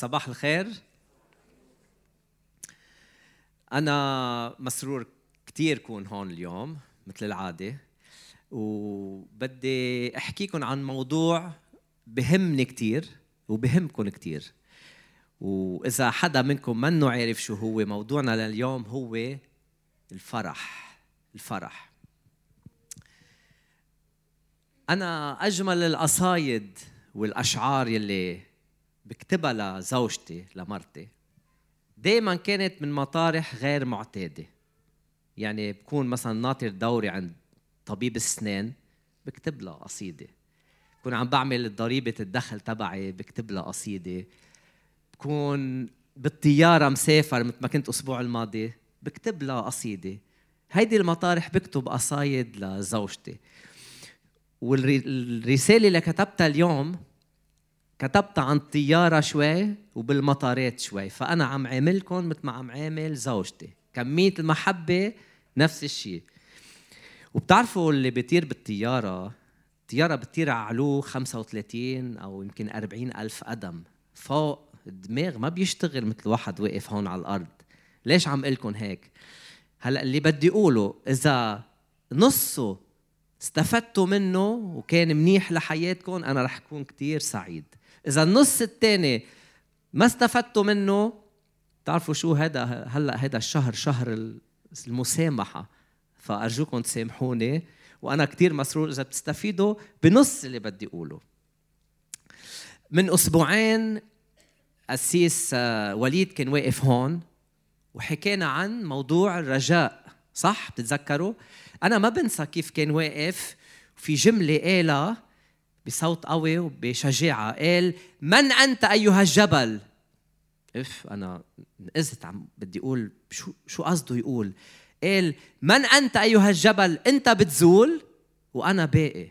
صباح الخير. أنا مسرور كثير كون هون اليوم مثل العادة. وبدي أحكيكم عن موضوع بهمني كثير وبهمكم كثير وإذا حدا منكم منه عارف شو هو موضوعنا لليوم هو الفرح. الفرح. أنا أجمل القصايد والأشعار يلي بكتبها لزوجتي لمرتي. دائما كانت من مطارح غير معتادة. يعني بكون مثلا ناطر دوري عند طبيب السنان بكتب لها قصيدة. بكون عم بعمل ضريبه الدخل تبعي بكتب لها قصيدة. بكون بالطيارة مسافر مثل ما كنت الأسبوع الماضي بكتب لها قصيدة. هيدي المطارح بكتب قصايد لزوجتي. والرساله اللي كتبتها اليوم كتبتها عن الطيارة شوي وبالمطارات شوي فأنا عم عاملكم مثل ما عم عامل زوجتي. كمية المحبة نفس الشيء وبتعرفوا اللي بيطير بالطيارة؟ الطيارة بتطير على علو 35 أو يمكن 40 ألف قدم. فوق الدماغ ما بيشتغل مثل واحد واقف هون على الأرض. ليش عم لكم هيك؟ هلأ اللي بدي أقوله إذا نصه استفدتوا منه وكان منيح لحياتكم أنا رح أكون كتير سعيد. إذا النص الثاني ما استفدتوا منه تعرفوا شو هذا؟ هلأ هذا الشهر شهر المسامحة. فأرجوكم تسامحوني وأنا كثير مسرور إذا بتستفيدوا بنص اللي بدي أقوله. من أسبوعين قسيس آه، وليد كان واقف هون وحكينا عن موضوع الرجاء صح؟ بتتذكروا؟ أنا ما بنسى كيف كان واقف في جملة قالها بصوت قوي وبشجاعة قال من أنت أيها الجبل؟ إف أنا نقزت عم بدي أقول شو شو قصده يقول. قال من أنت أيها الجبل؟ أنت بتزول وأنا باقي.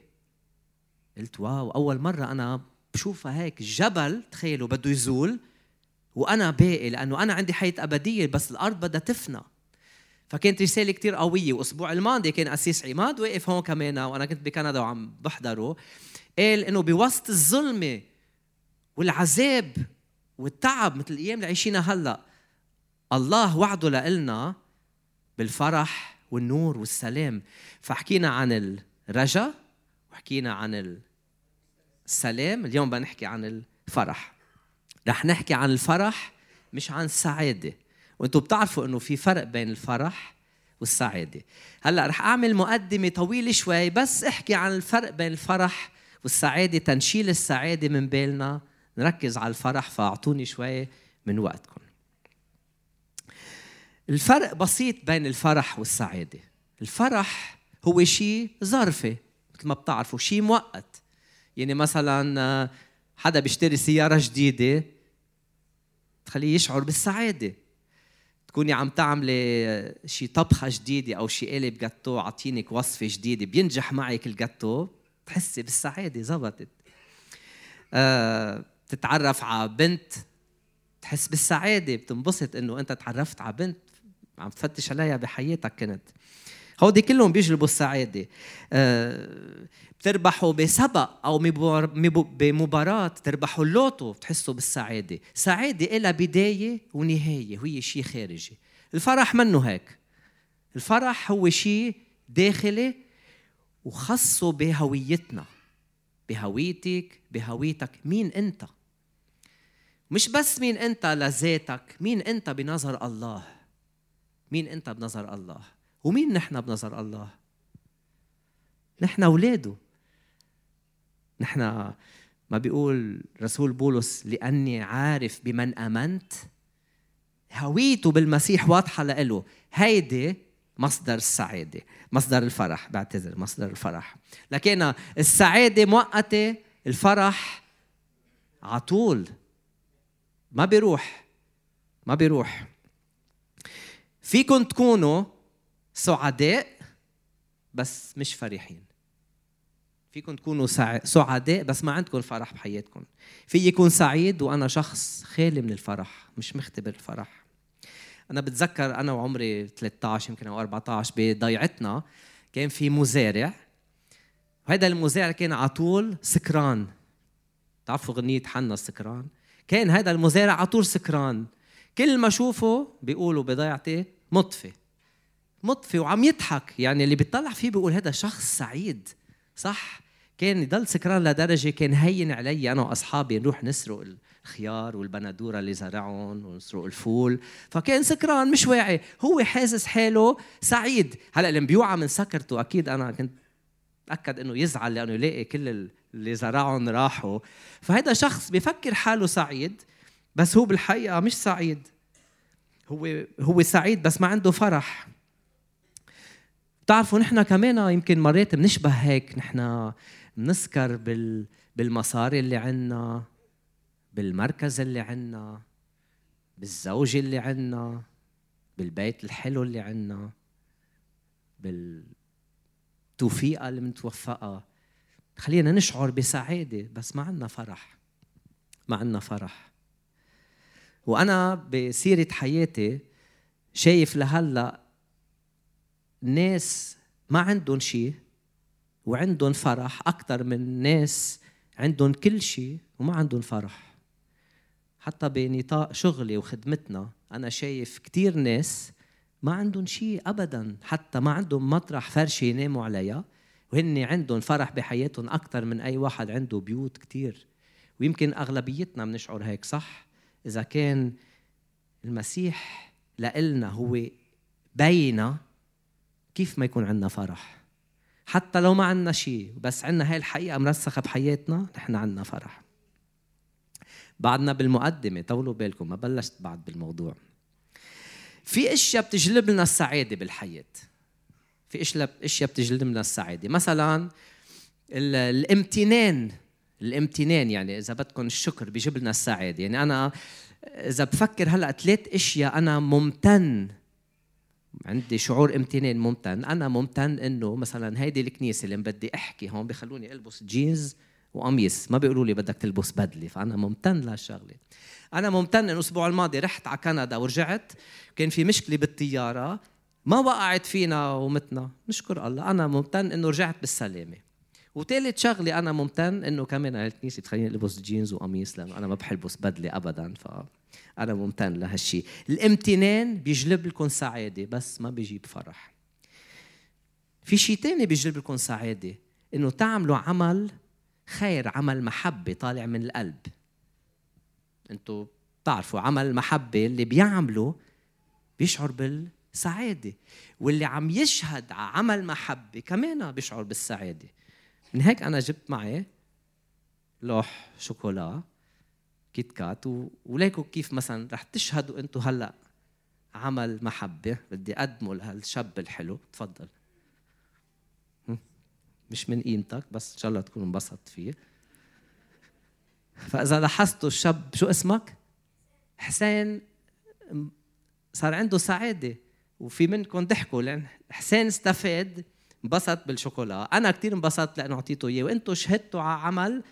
قلت واو أول مرة أنا بشوفها هيك. الجبل تخيلوا بده يزول وأنا باقي لأنه أنا عندي حياة أبدية بس الأرض بدها تفنى. فكانت رسالة كتير قوية. وأسبوع الماضي كان قسيس عماد واقف هون كمان وأنا كنت بكندا وعم بحضره. قال إنه بوسط الظلمة والعذاب والتعب مثل الأيام اللي عايشينها هلأ الله وعده لنا بالفرح والنور والسلام. فحكينا عن الرجا وحكينا عن السلام اليوم بدنا نحكي عن الفرح. رح نحكي عن الفرح مش عن السعادة. وأنتم بتعرفوا إنه في فرق بين الفرح والسعادة. هلأ رح أعمل مقدمة طويلة شوي بس احكي عن الفرق بين الفرح والسعادة تنشيل السعادة من بالنا. نركز على الفرح فأعطوني شوي من وقتكم. الفرق بسيط بين الفرح والسعادة. الفرح هو شيء ظرفي مثل ما بتعرفوا شيء مؤقت يعني مثلا حدا بيشتري سيارة جديدة تخليه يشعر بالسعادة. تكوني عم تعملي شي طبخة جديدة أو شي قالب جاتو عطينك وصفة جديدة بينجح معك الجاتو بتحسي بالسعادة زبطت. آه تتعرف على بنت تحس بالسعادة بتنبسط إنه أنت تعرفت على بنت عم تفتش عليها بحياتك كنت. هودي كلهم بيجلبوا السعادة. آه بتربحوا بسبق أو بمباراة تربحوا اللوتو بتحسوا بالسعادة. سعادة لها بداية ونهاية وهي شيء خارجي. الفرح منه هيك. الفرح هو شيء داخلي وخصوا بهويتنا. بهويتك بهويتك. مين أنت؟ مش بس مين أنت لذاتك مين أنت بنظر الله؟ مين أنت بنظر الله؟ ومين نحن بنظر الله؟ نحن أولاده. نحن ما بيقول رسول بولس لأني عارف بمن آمنت. هويته بالمسيح واضحة لإله. هيدي مصدر السعادة مصدر الفرح بعتذر مصدر الفرح. لكن السعادة مؤقتة الفرح عطول ما بيروح ما بيروح. فيكم تكونوا سعداء بس مش فرحين. فيكم تكونوا سعداء بس ما عندكم فرح بحياتكم في يكون سعيد وأنا شخص خالي من الفرح مش مختبر الفرح. أنا بتذكر أنا وعمري 13 يمكن أو 14 بضيعتنا كان في مزارع. وهذا المزارع كان على طول سكران. بتعرفوا غنية حنا السكران؟ كان هذا المزارع على طول سكران. كل ما أشوفه بيقولوا بضيعتي مطفي. مطفي وعم يضحك. يعني اللي بيطلع فيه بيقول هذا شخص سعيد. صح؟ كان يضل سكران لدرجة كان هين علي أنا وأصحابي نروح نسرق الخيار والبندورة اللي زرعهم ونسرق الفول. فكان سكران مش واعي. هو حاسس حاله سعيد. هلا اللي بيوعى من سكرته أكيد أنا كنت تأكد إنه يزعل لأنه يلاقي كل اللي زرعهم راحوا. فهذا شخص بفكر حاله سعيد بس هو بالحقيقة مش سعيد. هو هو سعيد بس ما عنده فرح. بتعرفوا نحن كمان يمكن مرات بنشبه هيك. نحن بنسكر بال بالمصاري اللي عنا بالمركز اللي عنا بالزوجة اللي عنا بالبيت الحلو اللي عنا بالتوفيقة اللي متوفقة. خلينا نشعر بسعادة بس ما عنا فرح. ما عنا فرح. وأنا بسيرة حياتي شايف لهلأ ناس ما عندهم شيء وعندهم فرح أكثر من ناس عندهم كل شيء وما عندهم فرح. حتى بنطاق شغلي وخدمتنا أنا شايف كثير ناس ما عندهم شيء أبدا حتى ما عندهم مطرح فرشة يناموا عليها وهن عندهم فرح بحياتهم أكثر من أي واحد عنده بيوت كثير ويمكن أغلبيتنا بنشعر هيك صح؟ إذا كان المسيح لإلنا هو بينا كيف ما يكون عندنا فرح؟ حتى لو ما عندنا شيء بس عندنا هاي الحقيقة مرسخة بحياتنا نحن عندنا فرح. بعدنا بالمقدمة طولوا بالكم ما بلشت بعد بالموضوع. في أشياء بتجلب لنا السعادة بالحياة. في اشياء بتجلب لنا السعادة. مثلا الامتنان الامتنان يعني إذا بدكم الشكر بيجيب لنا السعادة. يعني أنا إذا بفكر هلأ ثلاث أشياء أنا ممتن. عندي شعور امتنان ممتن. أنا ممتن إنه مثلا هيدي الكنيسة اللي بدي أحكي هون بخلوني ألبس جينز وقميص ما بيقولوا لي بدك تلبس بدلة فأنا ممتن لهالشغله أنا ممتن إنه الأسبوع الماضي رحت على كندا ورجعت كان في مشكلة بالطيارة ما وقعت فينا ومتنا. نشكر الله أنا ممتن إنه رجعت بالسلامة. وثالث شغلة أنا ممتن إنه كمان الكنيسه تخليني البس جينز وقميص لأنه أنا ما بحب البس بدلة ابدا. ف أنا ممتن لهالشيء الامتنان بيجلب لكم سعادة بس ما بيجيب فرح. في شيء تاني بيجلب لكم سعادة إنه تعملوا عمل خير عمل محبة طالع من القلب. أنتوا بتعرفوا عمل محبة اللي بيعمله بيشعر بالسعادة واللي عم يشهد على عمل محبة كمان بيشعر بالسعادة. من هيك أنا جبت معي لوح شوكولا كيت كات وليكوا كيف مثلا رح تشهدوا أنتم هلأ عمل محبة. بدي اقدمه لهالشاب الحلو تفضل. مش من قيمتك بس إن شاء الله تكون انبسطت فيه. فإذا لاحظتوا الشاب شو اسمك؟ حسين صار عنده سعادة وفي منكم ضحكوا لأن حسين استفاد انبسط بالشوكولا. أنا كثير انبسطت لأنه أعطيته إياه وأنتم شهدتوا على عمل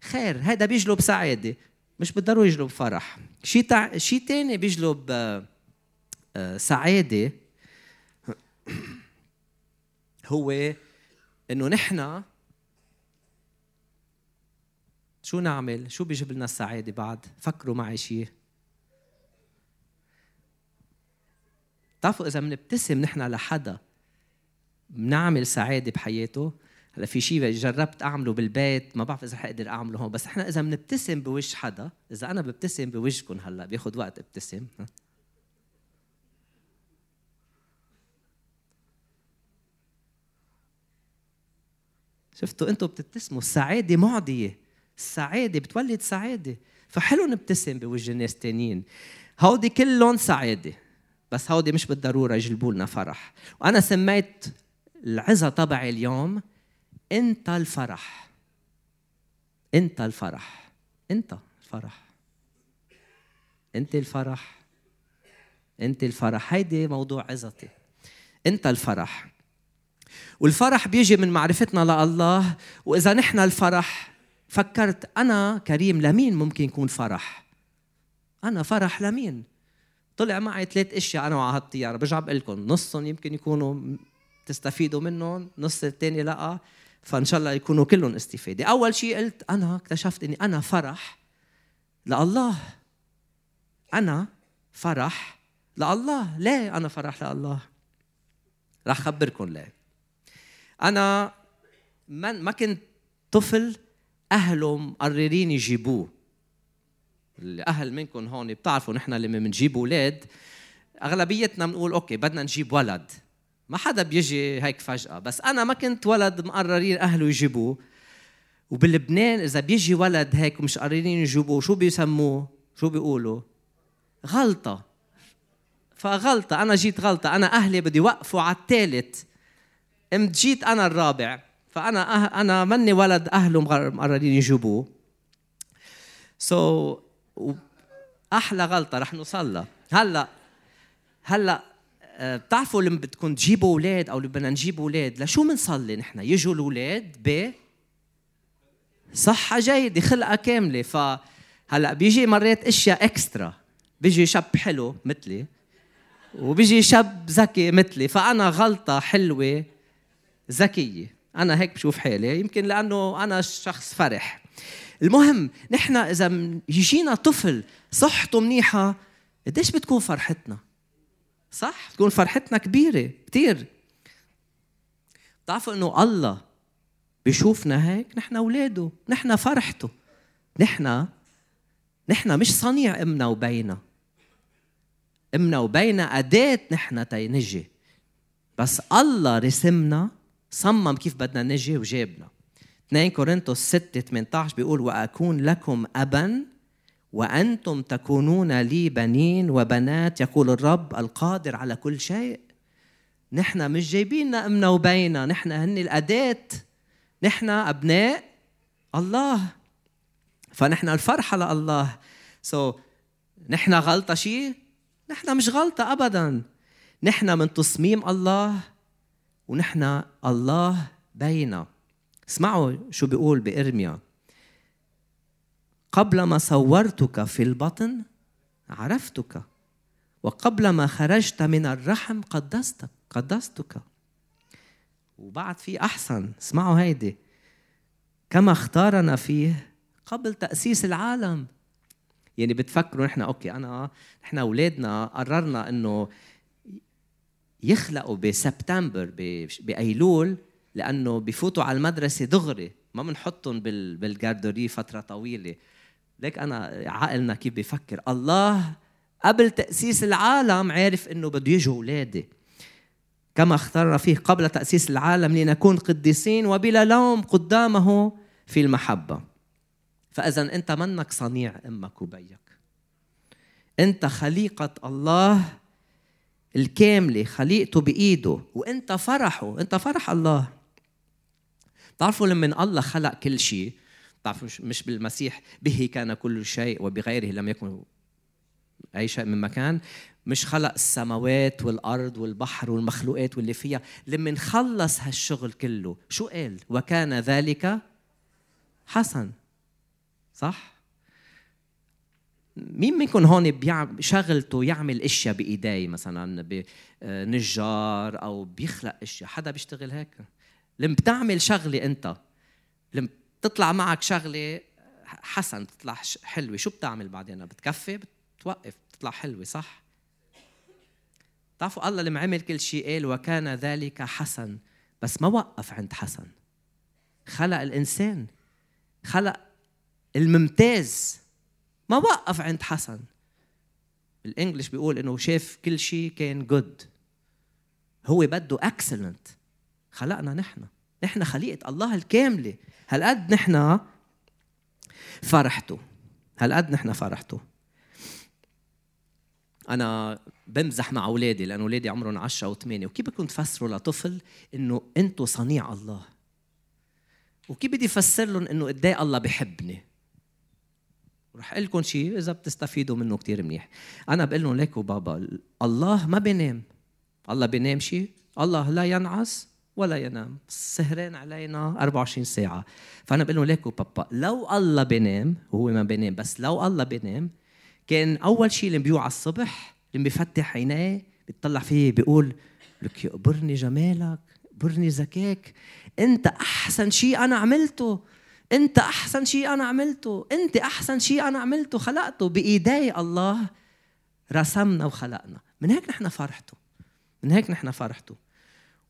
خير. هذا بيجلب سعادة مش بالضروره يجلب فرح. شيء تع... شيء ثاني بيجلب آه، آه، سعادة. هو إنه نحن شو نعمل؟ شو بيجيب لنا السعادة بعد؟ فكروا معي شيء بتعرفوا إذا بنبتسم نحن لحدا بنعمل سعادة بحياته هلأ في شيء جربت أعمله بالبيت ما بعرف إذا حقدر أعمله هون بس إحنا إذا بنبتسم بوجه حدا إذا أنا ببتسم بوجهكم هلأ بياخذ وقت ابتسم شفتوا؟ أنتم بتبتسموا. السعادة معدية. السعادة بتولد سعادة. فحلو نبتسم بوجه الناس التانيين هودي كلهم سعادة. بس هودي مش بالضرورة يجلبوا لنا فرح. وأنا سميت العظة تبعي اليوم أنت الفرح. أنت الفرح. أنت الفرح. أنت الفرح. أنت الفرح. هيدي موضوع عظتي. أنت الفرح. والفرح بيجي من معرفتنا لله وإذا نحن الفرح فكرت أنا كريم لمين ممكن يكون فرح؟ أنا فرح لمين؟ طلع معي ثلاث أشياء أنا وعلى برجع بقول لكم نصهم يمكن يكونوا تستفيدوا منهم نص الثاني لأ فإن شاء الله يكونوا كلهم استفادة. أول شيء قلت أنا اكتشفت إني أنا فرح لله. أنا فرح لله. ليه أنا فرح لله؟ رح خبركم ليه. أنا ما كنت طفل اهله مقررين يجيبوه. الأهل منكم هون بتعرفوا نحن لما بنجيب أولاد أغلبيتنا بنقول أوكي بدنا نجيب ولد. ما حدا بيجي هيك فجأة. بس أنا ما كنت ولد مقررين أهله يجيبوه. وبلبنان إذا بيجي ولد هيك ومش قررين يجيبوه شو بيسموه؟ شو بيقولوا؟ غلطة. فغلطة. أنا جيت غلطة. أنا أهلي بدي يوقفوا على الثالث قمت جيت أنا الرابع فأنا أه أنا مني ولد أهله مقررين يجيبوه. so so, أحلى غلطة رح نوصل لها هلا هلا آه، بتعرفوا لما بدكم تجيبوا أولاد أو بدنا نجيب أولاد لشو بنصلي نحن؟ يجوا الاولاد ب صحة جيدة خلقة كاملة. فهلا بيجي مرات اشياء extra بيجي شاب حلو مثلي وبيجي شاب ذكي مثلي. فأنا غلطة حلوة ذكية. أنا هيك بشوف حالي. يمكن لأنه أنا شخص فرح. المهم نحن إذا يجينا طفل صحته منيحة قديش بتكون فرحتنا؟ صح؟ تكون فرحتنا كبيرة كثير بتعرفوا إنه الله بيشوفنا هيك؟ نحن أولاده نحن فرحته. نحن نحن مش صنيع أمنا وبينا. أمنا وبينا أداة نحن تينجي. بس الله رسمنا صمم كيف بدنا نجي وجابنا. 2 كورنثوس 6 18 بيقول وأكون لكم ابا وأنتم تكونون لي بنين وبنات يقول الرب القادر على كل شيء. نحن مش جايبين أمنا وبينا نحن هن الأداة نحن أبناء الله. فنحن الفرحة لله. سو so, نحن غلطة شيء؟ نحن مش غلطة ابدا. نحن من تصميم الله. ونحن الله بينا. اسمعوا شو بيقول بإرميا. قبل ما صورتك في البطن عرفتك. وقبل ما خرجت من الرحم قدستك قدستك. وبعد في أحسن. اسمعوا هيدي. كما اختارنا فيه قبل تأسيس العالم. يعني بتفكروا نحن أوكي انا نحن أولادنا قررنا إنه يخلقوا بسبتمبر بأيلول لأنه بفوتوا على المدرسة دغري ما بنحطهم بالجاردوري فترة طويلة. ليك أنا عقلنا كيف بيفكر الله قبل تأسيس العالم عارف إنه بده يجوا اولادي كما اخترنا فيه قبل تأسيس العالم لنكون قديسين وبلا لوم قدامه في المحبة. فاذا أنت منك صنيع أمك وبيك. أنت خليقة الله الكاملة خليقته بإيده. وإنت فرحه إنت فرح الله. بتعرفوا لما الله خلق كل شيء؟ بتعرفوا مش بالمسيح به كان كل شيء وبغيره لم يكن أي شيء من مكان. مش خلق السماوات والأرض والبحر والمخلوقات واللي فيها. لما خلص هالشغل كله شو قال؟ وكان ذلك حسن. صح؟ مين منكم هون شغلته يعمل إشياء بإيديه؟ مثلا بنجار أو بيخلق إشياء. حدا بيشتغل هيك؟ لما بتعمل شغلة أنت. لما تطلع معك شغلة حسن تطلع حلوة. شو بتعمل بعدين؟ بتكفي؟ بتوقف. بتطلع حلوة صح؟ بتعرفوا الله لما عمل كل شيء قال وكان ذلك حسن. بس ما وقف عند حسن. خلق الإنسان. خلق الممتاز. ما وقف عند حسن. ال English بيقول إنه شاف كل شيء كان good هو بده excellent خلقنا نحن. نحن خليقة الله الكاملة. هالقد نحن فرحته هالقد نحن فرحته أنا بمزح مع أولادي لأنه أولادي عمرهم 10 و8 وكيف بدكم تفسروا لطفل إنه أنتم صنيع الله؟ وكيف بدي افسر لهم إنه قد إيه الله بحبني؟ رح أقول لكم شيء إذا بتستفيدوا منه كثير منيح. أنا بقول لهم ليكوا بابا الله ما بينام. الله بينام شيء الله لا ينعس ولا ينام. سهران علينا 24 ساعة. فأنا بقول له ليكو بابا لو الله بينام وهو ما بينام بس لو الله بينام كان أول شيء اللي بيوعى الصبح اللي بيفتح عينيه بيطلع فيه بيقول لك يقبرني جمالك برني ذكاك. أنت أحسن شيء أنا عملته. انت احسن شيء أنا عملته انت احسن شيء أنا عملته خلقته. بايدي الله رسمنا وخلقنا. من هيك نحن فرحته من هيك نحن فرحته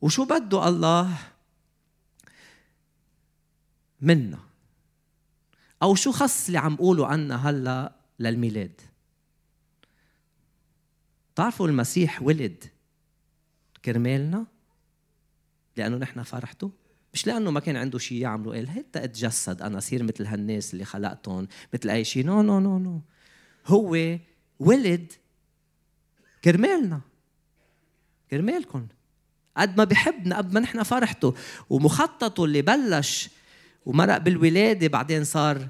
وشو بده الله منا؟ أو شو خص اللي عم قوله عنا هلا للميلاد؟ تعرفوا المسيح ولد كرمالنا؟ لأنه نحن فرحته مش لأنه ما كان عنده شيء يعمله قال هيدا أتجسد أنا صير مثل هالناس اللي خلقتهم مثل أي شيء no no no no هو ولد كرمالنا. كرمالكم قد ما بحبنا قد ما نحن فرحته ومخططه اللي بلش ومرق بالولادة بعدين صار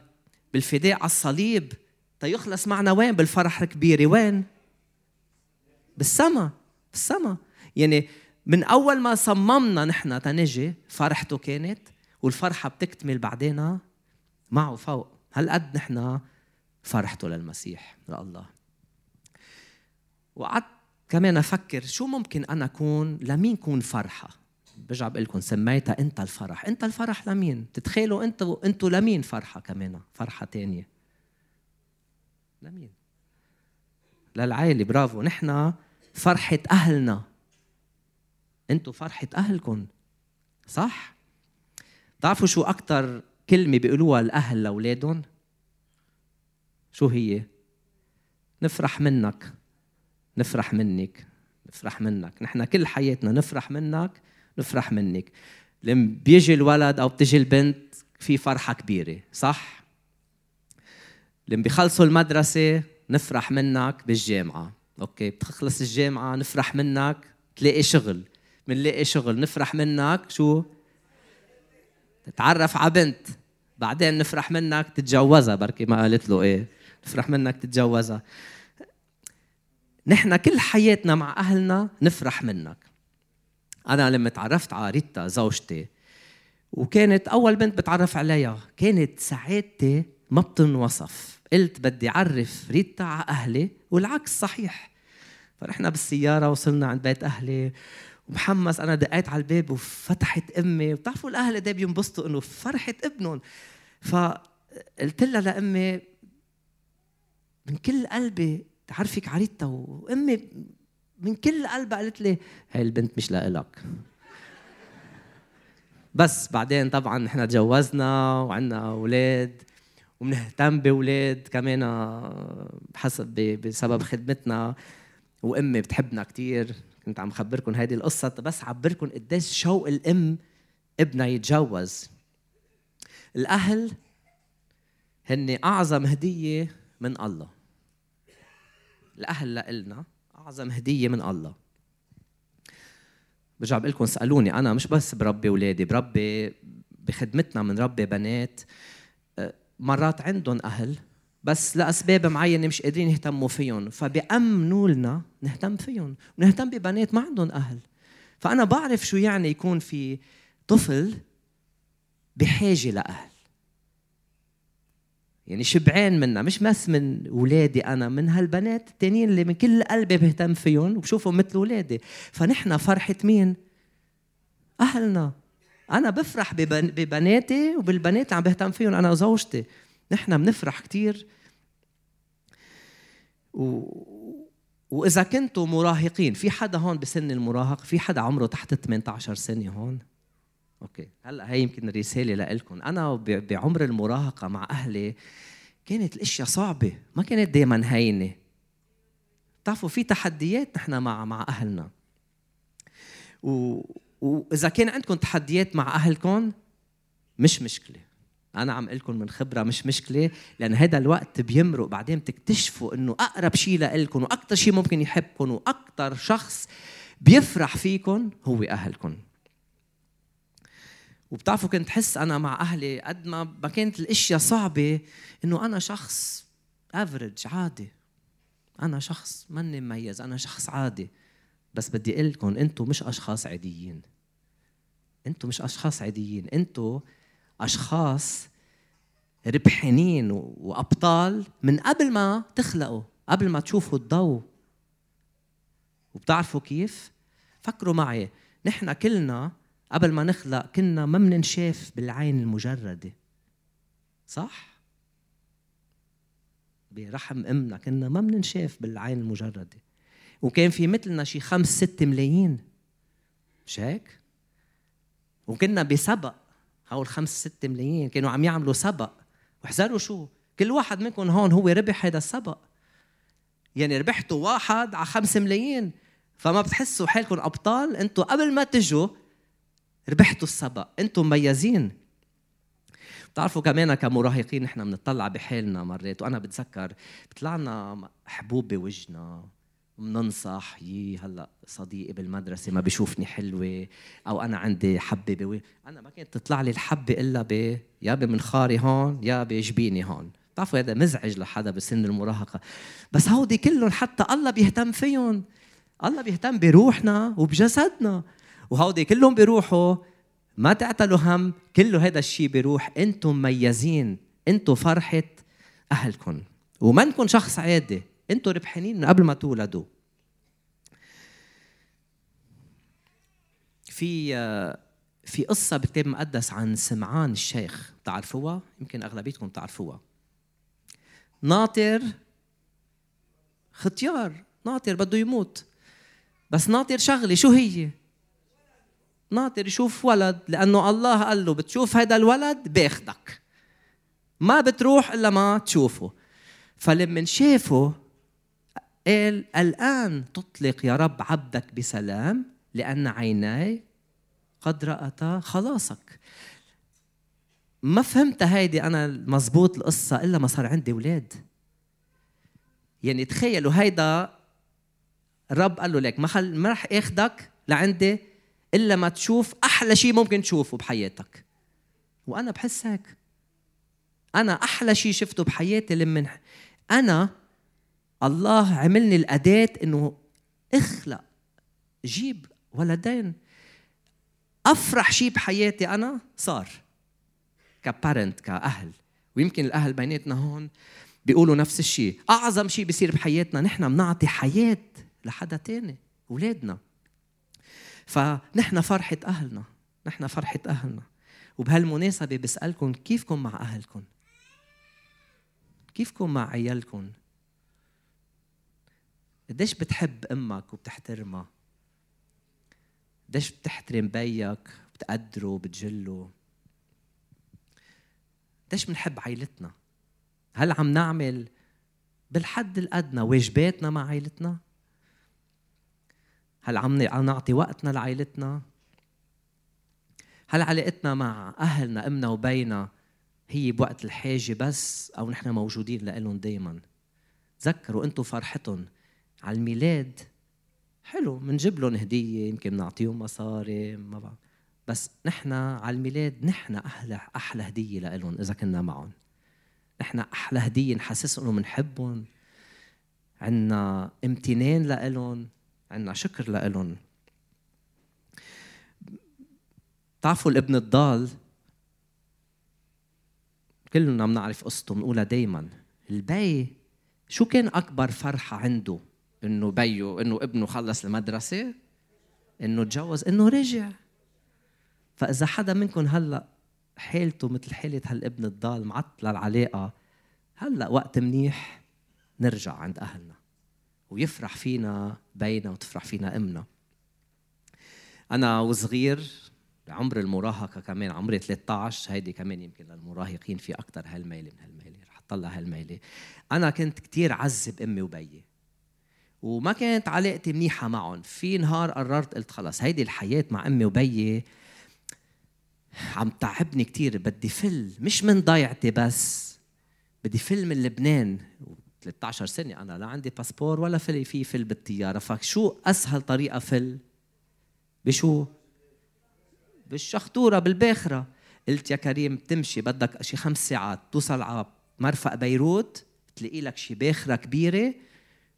بالفداء على الصليب. تيخلص معنا وين؟ بالفرح الكبيرة. وين؟ بالسما. بالسما. يعني من أول ما صممنا نحن تنجي فرحته كانت والفرحة بتكتمل بعدين معه فوق. هالقد نحن فرحته للمسيح لله. وقعدت كمان أفكر شو ممكن أنا أكون لمين كون فرحة؟ برجع بقول لكم سميتها أنت الفرح. أنت الفرح لمين؟ تتخيلوا أنتوا أنتوا لمين فرحة كمان؟ فرحة تانية. لمين؟ للعائلة برافو. نحن فرحة أهلنا. أنتوا فرحة أهلكم. صح؟ بتعرفوا شو أكثر كلمة بيقولوها الأهل لأولادهم؟ شو هي؟ نفرح منك. نفرح منك. نفرح منك. نحن كل حياتنا نفرح منك نفرح منك. لما بيجي الولد أو بتجي البنت في فرحة كبيرة صح؟ لما بيخلصوا المدرسة نفرح منك بالجامعة. أوكي بتخلص الجامعة نفرح منك تلاقي شغل. بنلاقي شغل نفرح منك. شو؟ تتعرف على بنت. بعدين نفرح منك تتجوزها. بركي ما قالت له إيه. نفرح منك تتجوزها. نحن كل حياتنا مع أهلنا نفرح منك. أنا لما تعرفت على ريتا زوجتي وكانت أول بنت بتعرف عليها كانت سعادتي ما بتنوصف. قلت بدي أعرف ريتا على أهلي والعكس صحيح. فرحنا بالسيارة وصلنا عند بيت أهلي. ومحمس أنا دقيت على الباب وفتحت أمي. وبتعرفوا الأهل قد بينبسطوا إنه فرحه ابنهم؟ فقلت لها لأمي من كل قلبي تعرفك عريتها وأمي من كل قلبها قالت لي هاي البنت مش لإلك. بس بعدين طبعا نحن تجوزنا وعندنا أولاد وبنهتم بأولاد كمان حسب بسبب خدمتنا. وأمي بتحبنا كثير كنت عم خبركم هذه القصة بس عبركم قديش شوق الأم ابنها يتجوز. الأهل هن أعظم هدية من الله. الأهل لنا أعظم هدية من الله. برجع بقول لكم اسالوني أنا مش بس بربي اولادي بربي بخدمتنا من ربي بنات. أه، مرات عندهم أهل بس لأسباب معينة مش قادرين يهتموا فيهم. فبيامنوا لنا نهتم فيهم ونهتم ببنات ما عندهم أهل. فأنا بعرف شو يعني يكون في طفل بحاجة لأهل. يعني شبعان منها مش بس من ولادي أنا من هالبنات التانيين اللي من كل قلبي بهتم فيهم وبشوفهم مثل ولادي. فنحن فرحة مين؟ أهلنا. أنا بفرح ببناتي وبالبنات عم بهتم فيهم أنا وزوجتي. نحن بنفرح كثير و... وإذا كنتوا مراهقين في حدا هون بسن المراهق؟ في حدا عمره تحت 18 سنة هون؟ أوكي هلأ هي يمكن رسالة لكم أنا بعمر المراهقة مع أهلي كانت الأشياء صعبة ما كانت دائما هينة. بتعرفوا في تحديات نحن مع مع أهلنا. و... وإذا كان عندكم تحديات مع أهلكم مش مشكلة. أنا عم لكم من خبرة مش مشكلة لأن هذا الوقت بيمرق بعدين بتكتشفوا إنه أقرب شيء لكم وأكثر شيء ممكن يحبكم وأكثر شخص بيفرح فيكم هو أهلكم. وبتعرفوا كنت حس أنا مع أهلي قد ما ما كانت الأشياء صعبة إنه أنا شخص افريج عادي. أنا شخص ماني مميز أنا شخص عادي. بس بدي أقول لكم أنتم مش أشخاص عاديين. أنتم مش أشخاص عاديين. أنتم أشخاص ربحانين وأبطال من قبل ما تخلقوا قبل ما تشوفوا الضوء. وبتعرفوا كيف؟ فكروا معي. نحن كلنا قبل ما نخلق كنا ما بننشاف بالعين المجردة. صح؟ برحم أمنا كنا ما بننشاف بالعين المجردة. وكان في مثلنا شي خمس ست ملايين. مش هيك؟ وكنا بسبق. هول خمس ست ملايين كانوا عم يعملوا سبق. واحذروا شو؟ كل واحد منكم هون هو ربح هذا السبق. يعني ربحتوا واحد على خمس ملايين. فما بتحسوا حالكم أبطال. أنتوا قبل ما تجوا ربحتوا السبق. أنتم مميزين. بتعرفوا كمان كمراهقين نحن بنطلع بحالنا مرات. وأنا بتذكر بيطلعنا حبوب بوجهنا بننصح يي هلأ صديقي بالمدرسة ما بيشوفني حلوة أو أنا عندي حبة بوي. أنا ما كانت تطلع لي الحبة إلا ب يا بمنخاري هون يا بجبيني هون. بتعرفوا هذا مزعج لحدا بسن المراهقة. بس هودي كلهم حتى الله بيهتم فيهم. الله بيهتم بروحنا وبجسدنا. وهودي كلهم بيروحوا ما تعتلوا هم كله هذا الشيء بيروح. أنتم مميزين أنتم فرحة اهلكم ومنكم شخص عادي. أنتم ربحانين من قبل ما تولدوا. في في قصة بالكتاب المقدس عن سمعان الشيخ بتعرفوها؟ يمكن أغلبيتكم بتعرفوها. ناطر ختيار ناطر بده يموت. بس ناطر شغلة شو هي؟ ناطر يشوف ولد لأنه الله قال له بتشوف هذا الولد باخدك ما بتروح إلا ما تشوفه. فلما شافه قال الآن تطلق يا رب عبدك بسلام لأن عيناي قد رأتا خلاصك. ما فهمت هيدي أنا مزبوط القصة إلا ما صار عندي أولاد. يعني تخيلوا هيدا الرب قال له لك ما خل ما رح آخدك لعندي إلا ما تشوف أحلى شيء ممكن تشوفه بحياتك. وأنا بحس هيك. أنا أحلى شيء شفته بحياتي لما أنا الله عملني الأداة إنه اخلق جيب ولدين. أفرح شيء بحياتي أنا صار كبارنت كأهل. ويمكن الأهل بيناتنا هون بيقولوا نفس الشيء أعظم شيء بيصير بحياتنا نحن بنعطي حياة لحدا تاني أولادنا. فنحن فرحة أهلنا نحن فرحة أهلنا. وبهالمناسبة بسالكم كيفكم مع اهلكم كيفكم مع عيالكم قديش بتحب أمك وبتحترمها؟ قديش بتحترم بيك بتقدره بتجله؟ قديش بنحب عائلتنا هل عم نعمل بالحد الأدنى واجباتنا مع عائلتنا هل عم نعطي وقتنا لعائلتنا هل علاقتنا مع أهلنا أمنا وبينا هي بوقت الحاجة بس أو نحن موجودين لهم دائما تذكروا أنتم فرحتهم على الميلاد. حلو بنجيب لهم هدية يمكن بنعطيهم مصاري ما بعرف. بس نحن على الميلاد نحن أحلى أحلى هدية لهم إذا كنا معهم. نحن أحلى هدية نحسسهم إنه بنحبهم عندنا امتنان لهم عندنا شكر لهم بتعرفوا الابن الضال؟ كلنا بنعرف قصته بنقولها دايما. البي شو كان أكبر فرحة عنده؟ إنه بيو إنه ابنه خلص المدرسة إنه تجوز إنه رجع. فإذا حدا منكم هلأ حالته مثل حاله هالابن الضال معطلة العلاقة هلأ وقت منيح نرجع عند أهلنا ويفرح فينا بينا وتفرح فينا أمنا. أنا وصغير عمر المراهقة كمان عمري 13 هيدي كمان يمكن للمراهقين في أكثر هالميلة من هالميلة رح اطلع هالميلة. أنا كنت كثير عذب أمي وبيي. وما كانت علاقتي منيحة معهم. في نهار قررت قلت خلص هيدي الحياة مع أمي وبيي عم تعبني كثير بدي فل مش من ضيعتي بس بدي فل من لبنان. 13 سنة أنا لا عندي باسبور ولا في في فل بالطيارة. فشو أسهل طريقة فل بشو؟ بالشخطورة بالباخرة. قلت يا كريم تمشي بدك شي خمس ساعات توصل على مرفق بيروت تلاقي لك شي باخرة كبيرة.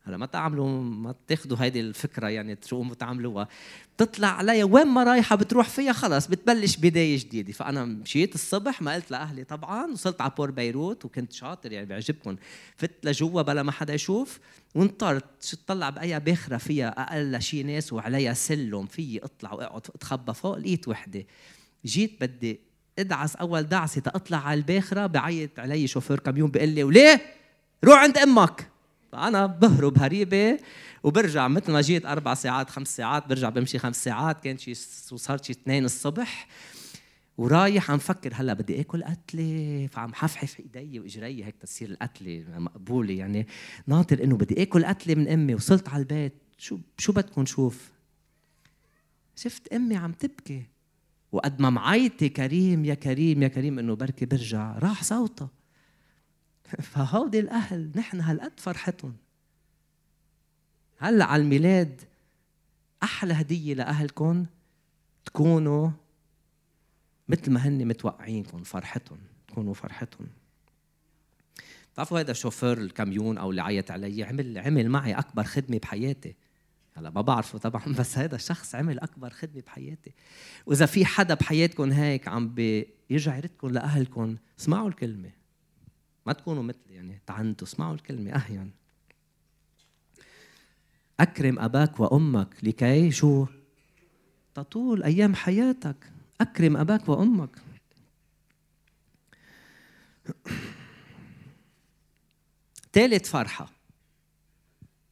هلا ما تعملوا ما تاخذوا هيدي الفكرة يعني تقوموا تعملوها بتطلع عليها وين ما رايحة بتروح فيها خلص بتبلش بداية جديدة. فأنا مشيت الصبح ما قلت لأهلي طبعا وصلت على بور بيروت وكنت شاطر يعني بيعجبكم. فت لجوا بلا ما حدا يشوف وانطرت. طلع بأي باخره فيها؟ أقل شي ناس وعليها سلم. في اطلع واقعد اتخبى فوق لقيت وحدة. جيت بدي ادعس أول دعسة تطلع على الباخره بعيط علي شوفير كميون بيقول لي وليه؟ روح عند أمك. فانا بهرب هريبة وبرجع مثل ما جيت أربع ساعات خمس ساعات برجع بمشي خمس ساعات كان شي وصلت شي اثنين الصبح. ورايح عم فكر هلأ بدي آكل قتلة فعم حفحف إيدي وإجري هيك تصير القتلة مقبولة يعني. ناطر إنه بدي آكل قتلة من أمي وصلت على البيت. شو شو بدكم شوف شفت أمي عم تبكي. وقد ما معيطة كريم يا كريم يا كريم إنه بركي برجع راح صوتها فهودي الأهل نحن هالقد فرحتهم. هلأ على الميلاد أحلى هدية لاهلكم تكونوا مثل ما هن متوقعينكم فرحتهم تكونوا فرحتهم. بتعرفوا هذا شوفير الكاميون أو اللي عيط علي عمل عمل معي أكبر خدمة بحياتي. هلأ ما بعرفه طبعا بس هذا الشخص عمل أكبر خدمة بحياتي. وإذا في حدا بحياتكم هيك عم بيرجع يردكم لاهلكم اسمعوا الكلمة. ما تكونوا مثل يعني تعنتوا اسمعوا الكلمة. اهين أكرم أباك وأمك لكي شو؟ تطول أيام حياتك. أكرم أباك وأمك. ثالث فرحة.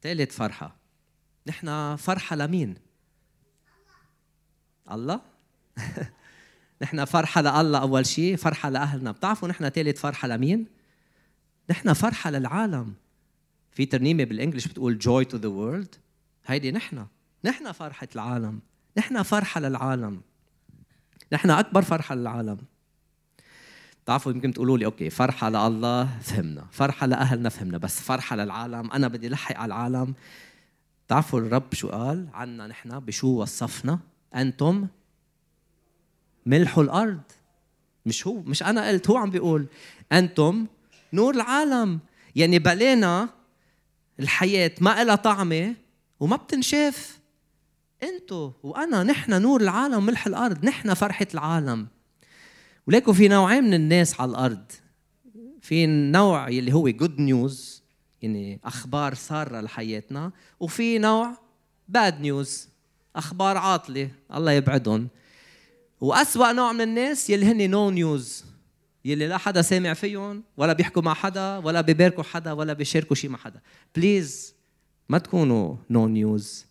ثالث فرحة. نحن فرحة لمين؟ الله. نحن فرحة لله أول شيء فرحة لأهلنا. بتعرفوا نحن ثالث فرحة لمين؟ نحن فرحة للعالم. في ترنيمة بالإنجليش بتقول joy to the world. هيدي نحن. نحن فرحة العالم. نحن فرحة للعالم. نحن أكبر فرحة للعالم. بتعرفوا يمكن تقولوا لي أوكي فرحة لله فهمنا. فرحة لأهلنا فهمنا. بس فرحة للعالم. أنا بدي لحق على العالم. تعرفوا الرب شو قال عنا نحن؟ بشو وصفنا؟ أنتم ملح الأرض. مش هو مش أنا قلت هو عم بيقول أنتم نور العالم. يعني بلينا الحياة ما إلها طعمة وما بتنشاف. أنتو وأنا نحن نور العالم ملح الأرض نحن فرحة العالم. ولكن في نوعين من الناس على الأرض في النوع اللي هو good news يعني أخبار سارة لحياتنا وفي نوع bad news أخبار عاطلة الله يبعدهم. وأسوأ نوع من الناس يلي هن no news يلي لا حدا سامع فيهم ولا بيحكوا مع حدا ولا بيباركوا حدا ولا بيشاركوا شيء مع حدا. please ما تكونوا no news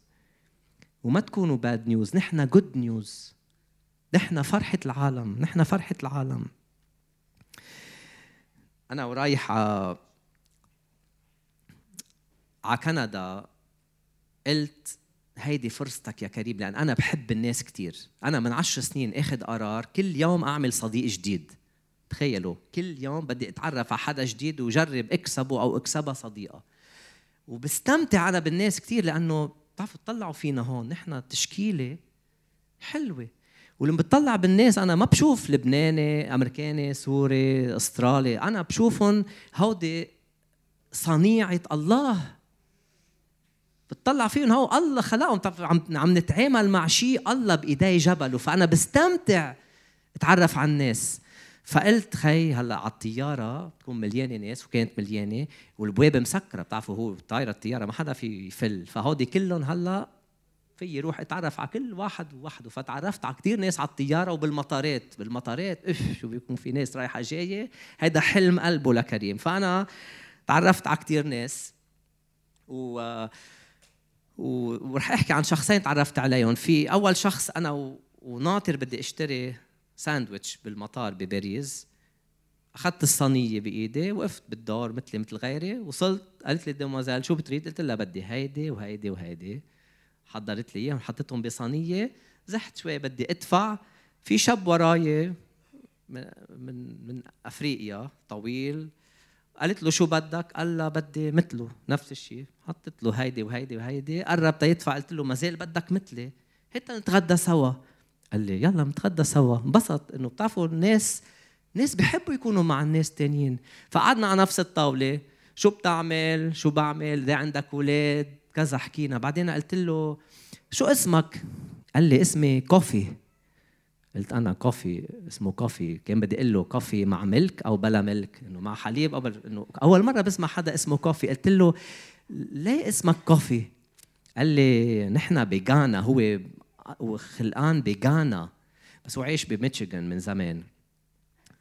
وما تكونوا bad news نحن good news نحن فرحة العالم. نحن فرحة العالم. أنا ورايح على كندا. قلت هيدي فرصتك يا كريم لأن أنا بحب الناس كثير أنا من عشر سنين أخذ قرار كل يوم أعمل صديق جديد. تخيلوا كل يوم بدي أتعرف على حدا جديد وجرب اكسبه أو اكسبها صديقة. وبستمتع أنا بالناس كثير لأنه بتعرفوا تطلعوا فينا هون نحن تشكيلة حلوة. ولما بتطلع بالناس أنا ما بشوف لبناني أمريكاني سوري أسترالي أنا بشوفهم هودي صنيعة الله. بتطلع فيهم هو الله خلقهم. عم عم نتعامل مع شيء الله بايديه جبله. فأنا بستمتع أتعرف على الناس. فقلت خي هلأ على الطيارة بتكون مليانة ناس وكانت مليانة والبوابة مسكرة بتعرفوا هو طايرة الطيارة ما حدا في يفل. فهودي كلهم هلأ في روح اتعرف على كل واحد وحده فتعرفت على كثير ناس على الطيارة وبالمطارات. بالمطارات اف شو بيكون في ناس رايحة جاية؟ هيدا حلم قلبه لكريم. فأنا تعرفت على كثير ناس و ورح أحكي عن شخصين تعرفت عليهم. في أول شخص أنا وناطر بدي أشتري ساندويتش بالمطار بباريس أخذت الصينية بإيدي وقفت بالدور مثلي مثل غيري وصلت قالت لي demoiselle شو بتريد؟ قلت لها بدي هيدي وهيدي وهيدي. حضرت لي اياهم حطيتهم بصينية زحت شوي بدي أدفع. في شاب وراي من من, من أفريقيا طويل قالت له شو بدك؟ قال لها بدي مثله نفس الشيء. حطيت له هيدي وهيدي وهيدي. قرب تيدفع قلت له ما زال بدك مثلي؟ هيك نتغدى سوا. قال لي يلا نتغدى سوا. انبسط إنه بتعرفوا الناس ناس بحبوا يكونوا مع الناس التانيين فقعدنا على نفس الطاولة. شو بتعمل؟ شو بعمل؟ اذا عندك أولاد كذا حكينا. بعدين قلت له شو اسمك؟ قال لي اسمي كوفي. قلت أنا كوفي اسمه كوفي. كان بدي أقول له coffee مع milk أو بلا milk. إنه مع حليب أو إنه أول مرة بسمع حدا اسمه كوفي. قلت له ليه اسمك كوفي؟ قال لي نحن بغانا هو خلقان بغانا. بس هو عايش بميشيغان من زمان.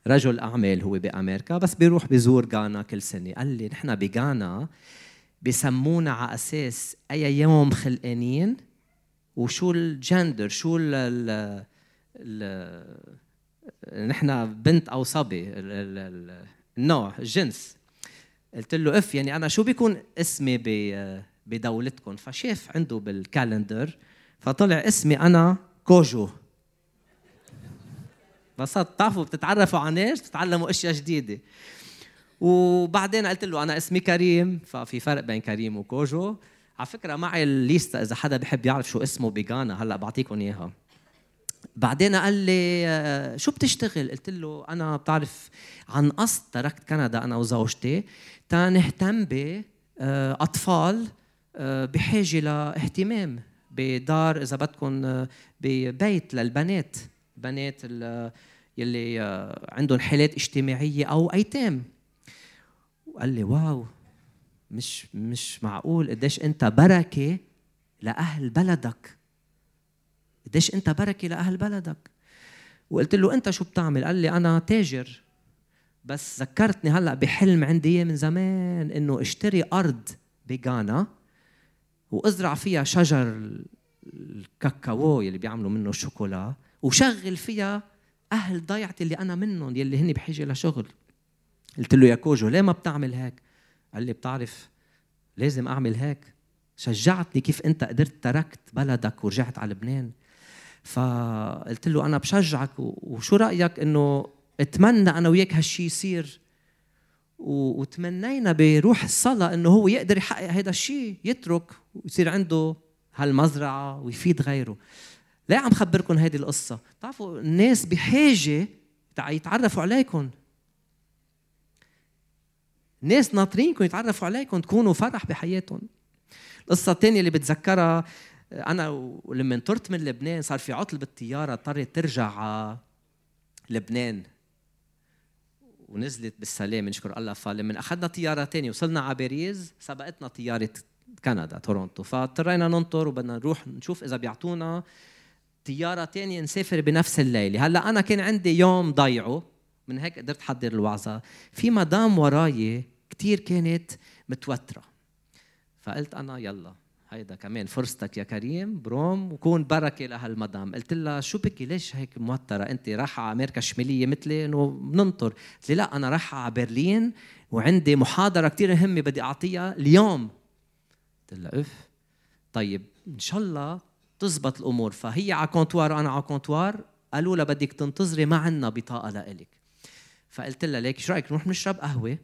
رجل أعمال هو بأمريكا بس بيروح بيزور غانا كل سنة. قال لي نحن بغانا بسمونا على أساس أي يوم خلقانين وشو الجندر شو ال نحن بنت أو صبي النوع الجنس. قلت له إف يعني أنا شو بيكون اسمي بدولتكم؟ فشاف عنده بال calendar فطلع اسمي أنا كوجو. بس بتعرفوا بتتعرفوا عن إيش؟ بتتعلموا أشياء جديدة. وبعدين قلت له أنا اسمي كريم ففي فرق بين كريم وكوجو. على فكرة معي الليستا إذا حدا بحب يعرف شو اسمه بيغانا هلأ بعطيكم إياها. بعدين قال لي آه، شو بتشتغل؟ قلت له أنا بتعرف عن قصد تركت كندا أنا وزوجتي. تنهتم باطفال آه، بحاجة لاهتمام. بدار إذا بدكم ببيت للبنات. بنات يلي آه، عندهم حالات اجتماعية أو أيتام. وقال لي واو مش مش معقول. قديش أنت بركة لأهل بلدك. قديش أنت بركة لأهل بلدك؟ وقلت له أنت شو بتعمل؟ قال لي أنا تاجر. بس ذكرتني هلأ بحلم عندي من زمان إنه اشتري أرض بغانا. وازرع فيها شجر الكاكاو يلي بيعملوا منه الشوكولا وشغل فيها أهل ضيعتي اللي أنا منهم يلي هن بحاجه لشغل. قلت له يا كوجو ليه ما بتعمل هيك؟ قال لي بتعرف لازم أعمل هيك. شجعتني كيف أنت قدرت تركت بلدك ورجعت على لبنان. فقلت له أنا بشجعك وشو رأيك إنه أتمنى أنا وياك هالشيء يصير؟ وتمنينا بروح الصلاة إنه هو يقدر يحقق هذا الشيء يترك ويصير عنده هالمزرعة ويفيد غيره. ليه عم خبركم هذه القصة. بتعرفوا الناس بحاجة يتعرفوا عليكم. ناس ناطرينكم يتعرفوا عليكم تكونوا فرح بحياتهم. القصة الثانية اللي بتذكرها أنا ولما انطرت من لبنان صار في عطل بالطيارة اضطريت ترجع لبنان. ونزلت بالسلام نشكر الله فلما أخذنا طيارة ثانية وصلنا على باريس سبقتنا طيارة كندا تورونتو. فاضطرينا ننطر وبدنا نروح نشوف إذا بيعطونا طيارة ثانية نسافر بنفس الليلة. هلأ أنا كان عندي يوم ضيعه من هيك قدرت احضر الوعظة. في مدام وراي كثير كانت متوترة. فقلت أنا يلا. هيدا كمان فرصتك يا كريم بروم وكون بركة لهالمدام. قلت لها شو بكي؟ ليش هيك موترة؟ أنت رايحة على أمريكا الشماليه مثلي انه بننطر قلت لي لا أنا رايحة على برلين وعندي محاضرة كثير مهمة بدي أعطيها اليوم. قلت لها اف طيب إن شاء الله تزبط الأمور. فهي على comptoir وأنا على comptoir قالوا لها بدك تنتظري ما عندنا بطاقة لإلك. فقلت لها ليك شو رأيك نروح نشرب قهوة؟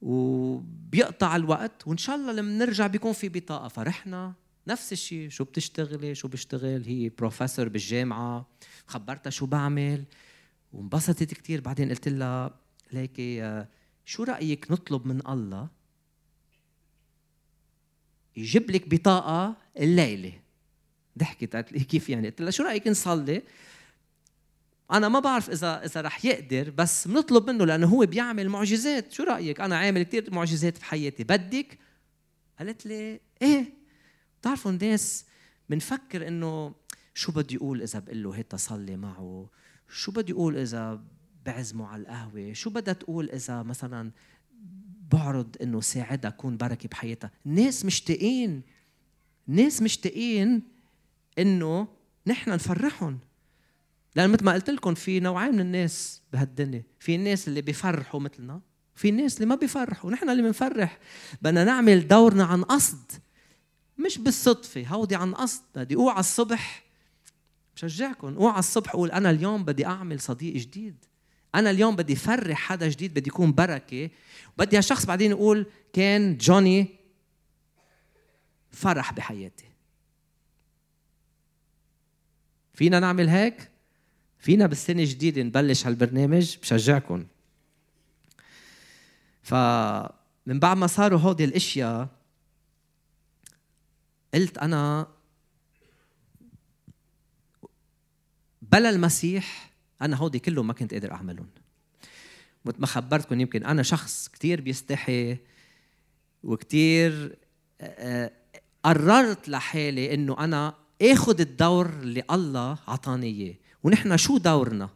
وبيقطع الوقت وإن شاء الله لما نرجع بيكون في بطاقة. فرحنا. نفس الشيء شو بتشتغلي شو بشتغل هي بروفيسور بالجامعة. خبرتها شو بعمل. وانبسطت كثير بعدين قلت لها ليكي شو رأيك نطلب من الله يجيب لك بطاقة الليلة؟ ضحكت قالت لي كيف يعني؟ قلت لها شو رأيك نصلي؟ أنا ما بعرف إذا إذا رح يقدر بس بنطلب منه لأنه هو بيعمل معجزات. شو رأيك؟ أنا عامل كثير معجزات في حياتي. بدك؟ قالت لي إيه. بتعرفوا الناس بنفكر إنه شو بدي أقول إذا بقول له هيك صلي معه؟ شو بدي أقول إذا بعزمه على القهوة؟ شو بدها تقول إذا مثلا بعرض إنه ساعدها اكون بركة بحياتها؟ الناس مشتاقين. الناس مشتاقين إنه نحن نفرحهم. لأن مثل ما قلت لكم في نوعين من الناس بهالدنيا. في الناس اللي بيفرحوا مثلنا في الناس اللي ما بيفرحوا. نحن اللي بنفرح. بدنا نعمل دورنا عن قصد. مش بالصدفة. هودي عن قصد. بدي اوعى الصبح. بشجعكم. اوعى الصبح. أقول أنا اليوم بدي أعمل صديق جديد. أنا اليوم بدي فرح حدا جديد. بدي يكون بركة. بدي هالشخص بعدين يقول كان جوني فرح بحياتي. فينا نعمل هيك؟ فينا بالسنة الجديده نبلش هالبرنامج بشجعكم. فمن بعد ما صاروا هودي الأشياء قلت أنا بلا المسيح أنا هودي كلهم ما كنت قادر أعملهم. مثل ما خبرتكم يمكن أنا شخص كثير بيستحي وكثير قررت لحالي إنه أنا آخذ الدور اللي الله عطاني إياه. ونحن شو دورنا؟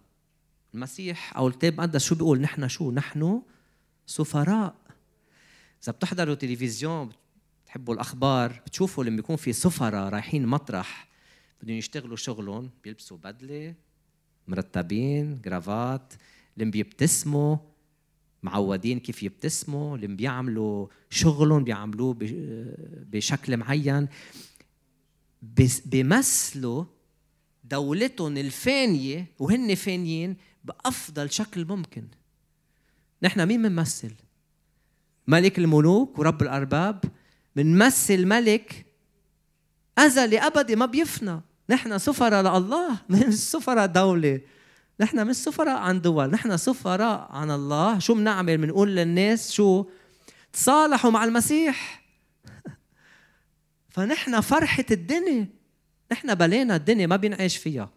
المسيح أو الكتاب المقدس شو بيقول؟ نحن شو؟ نحن سفراء. إذا بتحضروا تلفزيون بتحبوا الأخبار بتشوفوا لما بيكون في سفراء رايحين مطرح بدهم يشتغلوا شغلهم بيلبسوا بدلة مرتبين جرافات اللي بيبتسموا معودين كيف يبتسموا اللي بيعملوا شغلهم بيعملوه بشكل معين بيمثلوا دولتهم الفانية وهن فانيين بأفضل شكل ممكن. نحن مين بنمثل؟ ملك الملوك ورب الأرباب. بنمثل ملك أزلي أبدي ما بيفنى. نحن سفراء لله مش سفراء دولة. نحن مش سفراء عن دول نحن سفراء عن الله. شو بنعمل؟ بنقول للناس شو؟ تصالحوا مع المسيح. فنحن فرحة الدنيا. نحن بلينا الدنيا ما بينعيش فيها.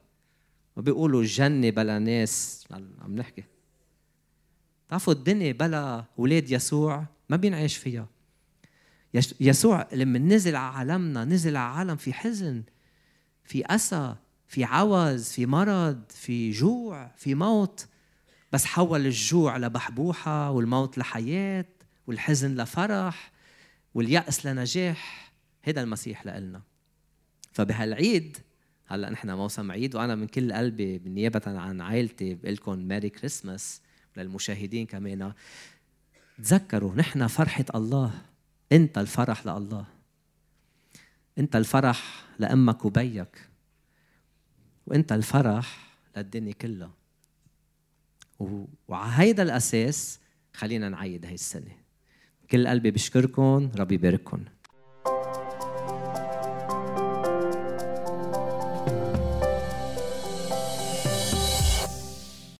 وبيقولوا الجنة بلا ناس. عم نحكي. تعرفوا الدنيا بلا ولاد يسوع ما بينعيش فيها. يسوع لما نزل على عالمنا نزل على عالم في حزن في أسى في عوز في مرض في جوع في موت. بس حول الجوع لبحبوحة والموت لحياة والحزن لفرح واليأس لنجاح. هذا المسيح لإلنا. فبهالعيد هلأ نحن موسم عيد وأنا من كل قلبي بالنيابة عن عائلتي بقول لكم ميري كريسماس للمشاهدين كمان. تذكروا نحن فرحة الله. إنت الفرح لله. إنت الفرح لامك وبيك وإنت الفرح للدنيا كلها. وعلى هيدا الأساس خلينا نعيد هاي السنة. كل قلبي بشكركم ربي يبارككم